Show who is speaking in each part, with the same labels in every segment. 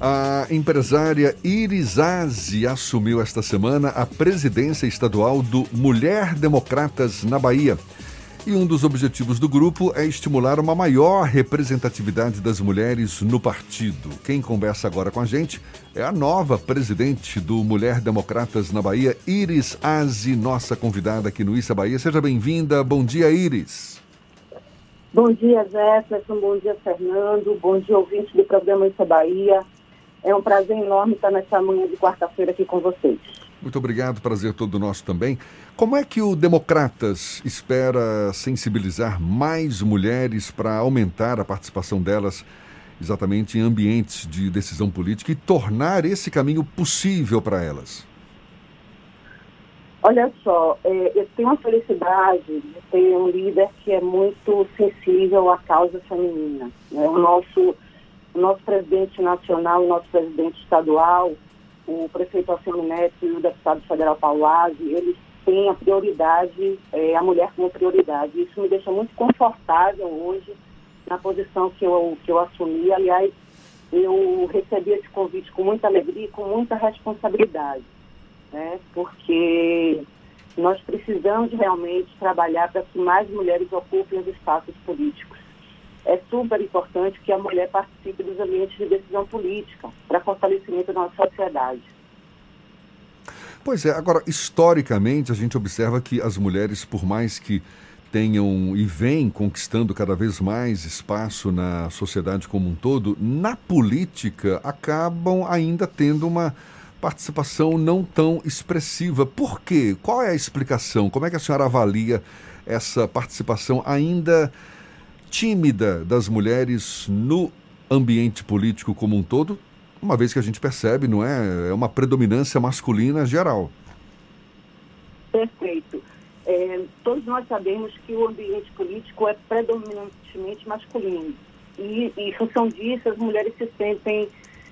Speaker 1: A empresária Iris Aze assumiu esta semana a presidência estadual do Mulher Democratas na Bahia. E um dos objetivos do grupo é estimular uma maior representatividade das mulheres no partido. Quem conversa agora com a gente é a nova presidente do Mulher Democratas na Bahia, Iris Aze, nossa convidada aqui no Issa Bahia. Seja bem-vinda. Bom dia, Iris.
Speaker 2: Bom dia, Jefferson. Bom dia, Fernando. Bom dia, ouvinte do programa Issa Bahia. É um prazer enorme estar nessa manhã de quarta-feira aqui com vocês.
Speaker 1: Muito obrigado, prazer todo nosso também. Como é que o Democratas espera sensibilizar mais mulheres para aumentar a participação delas exatamente em ambientes de decisão política e tornar esse caminho possível para elas?
Speaker 2: Olha só, é, eu tenho a felicidade de ter um líder que é muito sensível à causa feminina. Né? O nosso o nosso presidente nacional, o nosso presidente estadual, o prefeito Alcino Neto e o deputado federal Paulo Aze, eles têm a prioridade, é, a mulher como prioridade. Isso me deixa muito confortável hoje na posição que eu, que eu assumi. Aliás, eu recebi esse convite com muita alegria e com muita responsabilidade, né? porque nós precisamos realmente trabalhar para que mais mulheres ocupem os espaços políticos é super importante que a mulher participe dos ambientes de decisão política para fortalecimento da nossa sociedade.
Speaker 1: Pois é, agora, historicamente, a gente observa que as mulheres, por mais que tenham e vêm conquistando cada vez mais espaço na sociedade como um todo, na política acabam ainda tendo uma participação não tão expressiva. Por quê? Qual é a explicação? Como é que a senhora avalia essa participação ainda tímida das mulheres no ambiente político como um todo, uma vez que a gente percebe, não é? É uma predominância masculina geral.
Speaker 2: Perfeito. É, todos nós sabemos que o ambiente político é predominantemente masculino. E, em função disso, as mulheres se sentem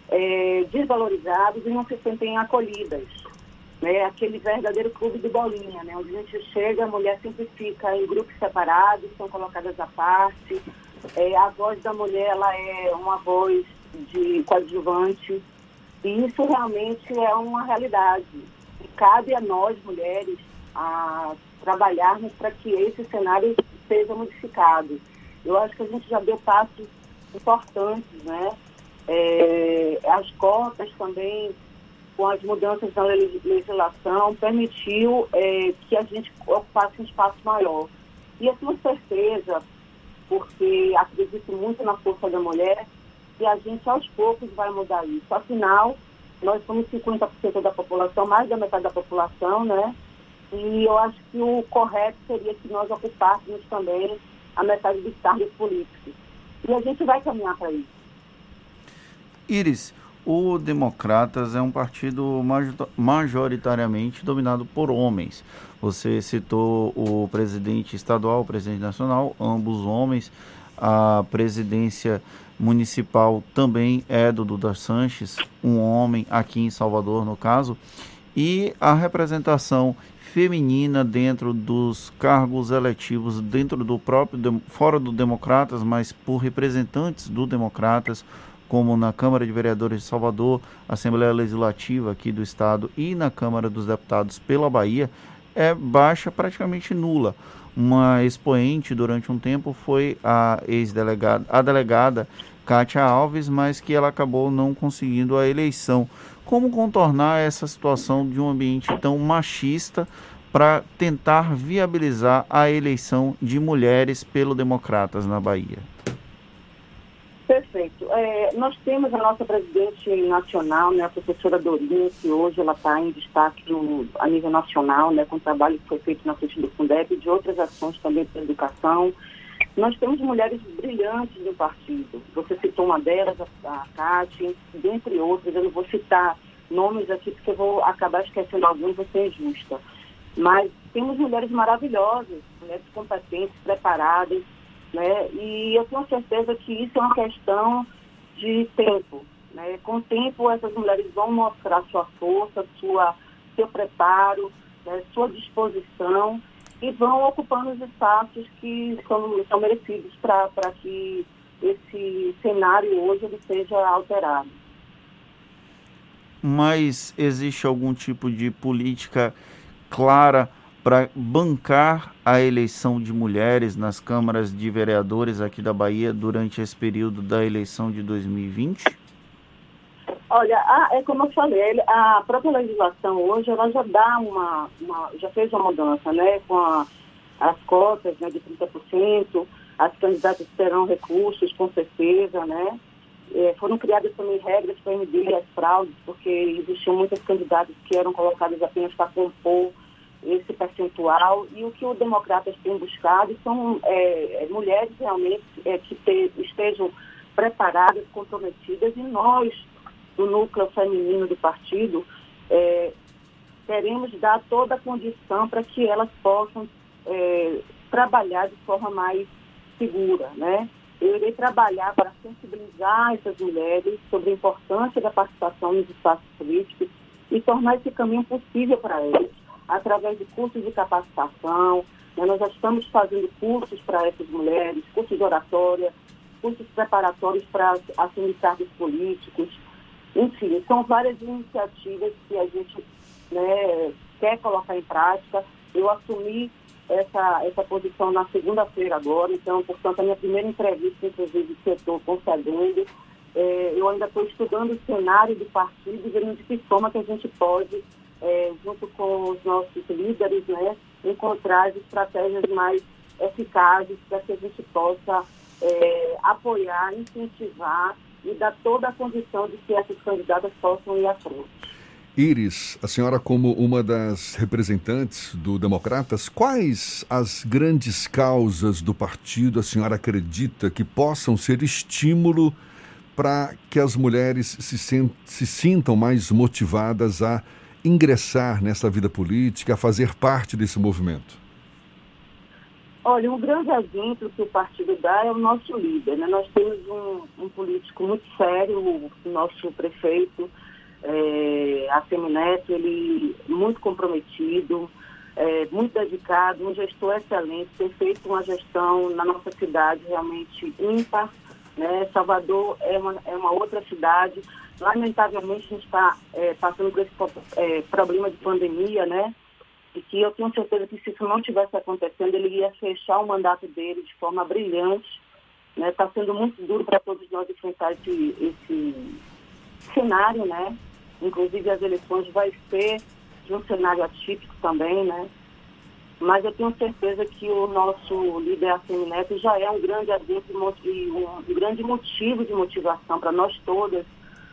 Speaker 2: é, desvalorizadas e não se sentem acolhidas né, aquele verdadeiro clube de bolinha, né, onde a gente chega, a mulher sempre fica em grupos separados, são colocadas à parte. É, a voz da mulher ela é uma voz de coadjuvante. E isso realmente é uma realidade. E cabe a nós, mulheres, a trabalharmos para que esse cenário seja modificado. Eu acho que a gente já deu passos importantes, né? É, as cotas também com as mudanças na legislação, permitiu é, que a gente ocupasse um espaço maior. E eu tenho certeza, porque acredito muito na força da mulher, que a gente aos poucos vai mudar isso. Afinal, nós somos 50% da população, mais da metade da população, né? E eu acho que o correto seria que nós ocupássemos também a metade dos cargos políticos. E a gente vai caminhar para isso.
Speaker 3: Iris, o Democratas é um partido majoritariamente dominado por homens. Você citou o presidente estadual, o presidente nacional, ambos homens. A presidência municipal também é do Duda Sanches, um homem aqui em Salvador, no caso. E a representação feminina dentro dos cargos eletivos, dentro do próprio, fora do Democratas, mas por representantes do Democratas, como na Câmara de Vereadores de Salvador, Assembleia Legislativa aqui do Estado e na Câmara dos Deputados pela Bahia, é baixa, praticamente nula. Uma expoente durante um tempo foi a ex-delegada, a delegada Kátia Alves, mas que ela acabou não conseguindo a eleição. Como contornar essa situação de um ambiente tão machista para tentar viabilizar a eleição de mulheres pelo Democratas na Bahia?
Speaker 2: Perfeito. É, nós temos a nossa presidente nacional, né, a professora Dorinha, que hoje ela está em destaque no, a nível nacional, né, com o trabalho que foi feito na frente do Fundeb e de outras ações também para educação. Nós temos mulheres brilhantes no partido. Você citou uma delas, a, a dentre outras. Eu não vou citar nomes aqui porque eu vou acabar esquecendo alguns, vou ser injusta. Mas temos mulheres maravilhosas, mulheres competentes, preparadas, né? E eu tenho certeza que isso é uma questão de tempo. Né? Com o tempo, essas mulheres vão mostrar sua força, sua, seu preparo, né? sua disposição e vão ocupando os espaços que são, são merecidos para que esse cenário hoje ele seja alterado.
Speaker 3: mas existe algum tipo de política clara para bancar a eleição de mulheres nas câmaras de vereadores aqui da Bahia durante esse período da eleição de 2020?
Speaker 2: Olha, a, é como eu falei, a própria legislação hoje ela já dá uma, uma já fez uma mudança, né, com a, as cotas né, de 30%, as candidatas terão recursos, com certeza, né? É, foram criadas também regras para impedir as fraudes, porque existiam muitas candidatas que eram colocadas apenas para compor esse percentual e o que os democratas têm buscado são é, é, mulheres realmente é, que te, estejam preparadas, comprometidas e nós, do núcleo feminino do partido, é, queremos dar toda a condição para que elas possam é, trabalhar de forma mais segura, né? Eu irei trabalhar para sensibilizar essas mulheres sobre a importância da participação nos espaços políticos e tornar esse caminho possível para elas através de cursos de capacitação. Né? Nós já estamos fazendo cursos para essas mulheres, cursos de oratória, cursos preparatórios para assumir cargos políticos. Enfim, são várias iniciativas que a gente né, quer colocar em prática. Eu assumi essa, essa posição na segunda-feira agora, então, portanto, a minha primeira entrevista, inclusive, que eu estou concedendo, é, eu ainda estou estudando o cenário do partido e vendo de que forma que a gente pode é, junto com os nossos líderes, né, encontrar as estratégias mais eficazes para que a gente possa é, apoiar, incentivar e dar toda a condição de que essas candidatas possam ir à frente.
Speaker 1: Iris, a senhora como uma das representantes do Democratas, quais as grandes causas do partido a senhora acredita que possam ser estímulo para que as mulheres se, se sintam mais motivadas a ingressar nessa vida política, a fazer parte desse movimento?
Speaker 2: Olha, um grande exemplo que o partido dá é o nosso líder. Né? Nós temos um, um político muito sério, o nosso prefeito, é, Neto, ele muito comprometido, é, muito dedicado, um gestor excelente, tem feito uma gestão na nossa cidade realmente ímpar. Né? Salvador é uma, é uma outra cidade Lamentavelmente, a gente está é, passando por esse é, problema de pandemia, né? E que eu tenho certeza que se isso não tivesse acontecendo, ele ia fechar o mandato dele de forma brilhante. Está né? Tá sendo muito duro para todos nós enfrentar esse, esse cenário, né? Inclusive as eleições vai ser de um cenário atípico também, né? Mas eu tenho certeza que o nosso líder Assemi Neto já é um grande exemplo e um grande motivo de motivação para nós todas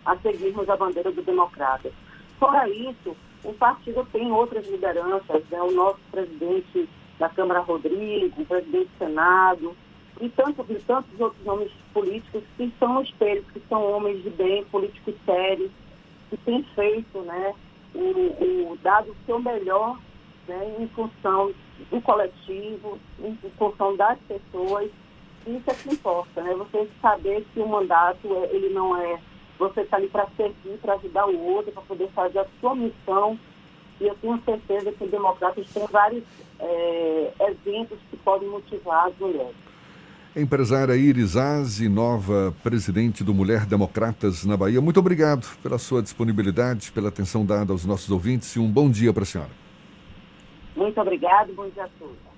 Speaker 2: a seguirmos a bandeira do democrata. Fora isso, o partido tem outras lideranças, né? o nosso presidente da Câmara Rodrigo, o presidente do Senado, e tantos, e tantos outros nomes políticos que são espelhos, que são homens de bem, políticos sérios, que têm feito, né, o, o dado o seu melhor né, em função do coletivo, em função das pessoas. Isso é que importa, né? Você saber que o mandato ele não é você está ali para servir, para ajudar o outro, para poder fazer a sua missão. E eu tenho certeza que os democratas têm vários é, exemplos que podem motivar as mulheres.
Speaker 1: Empresária Iris Aze, nova presidente do Mulher Democratas na Bahia, muito obrigado pela sua disponibilidade, pela atenção dada aos nossos ouvintes e um bom dia para a senhora.
Speaker 2: Muito obrigado, bom dia a todos.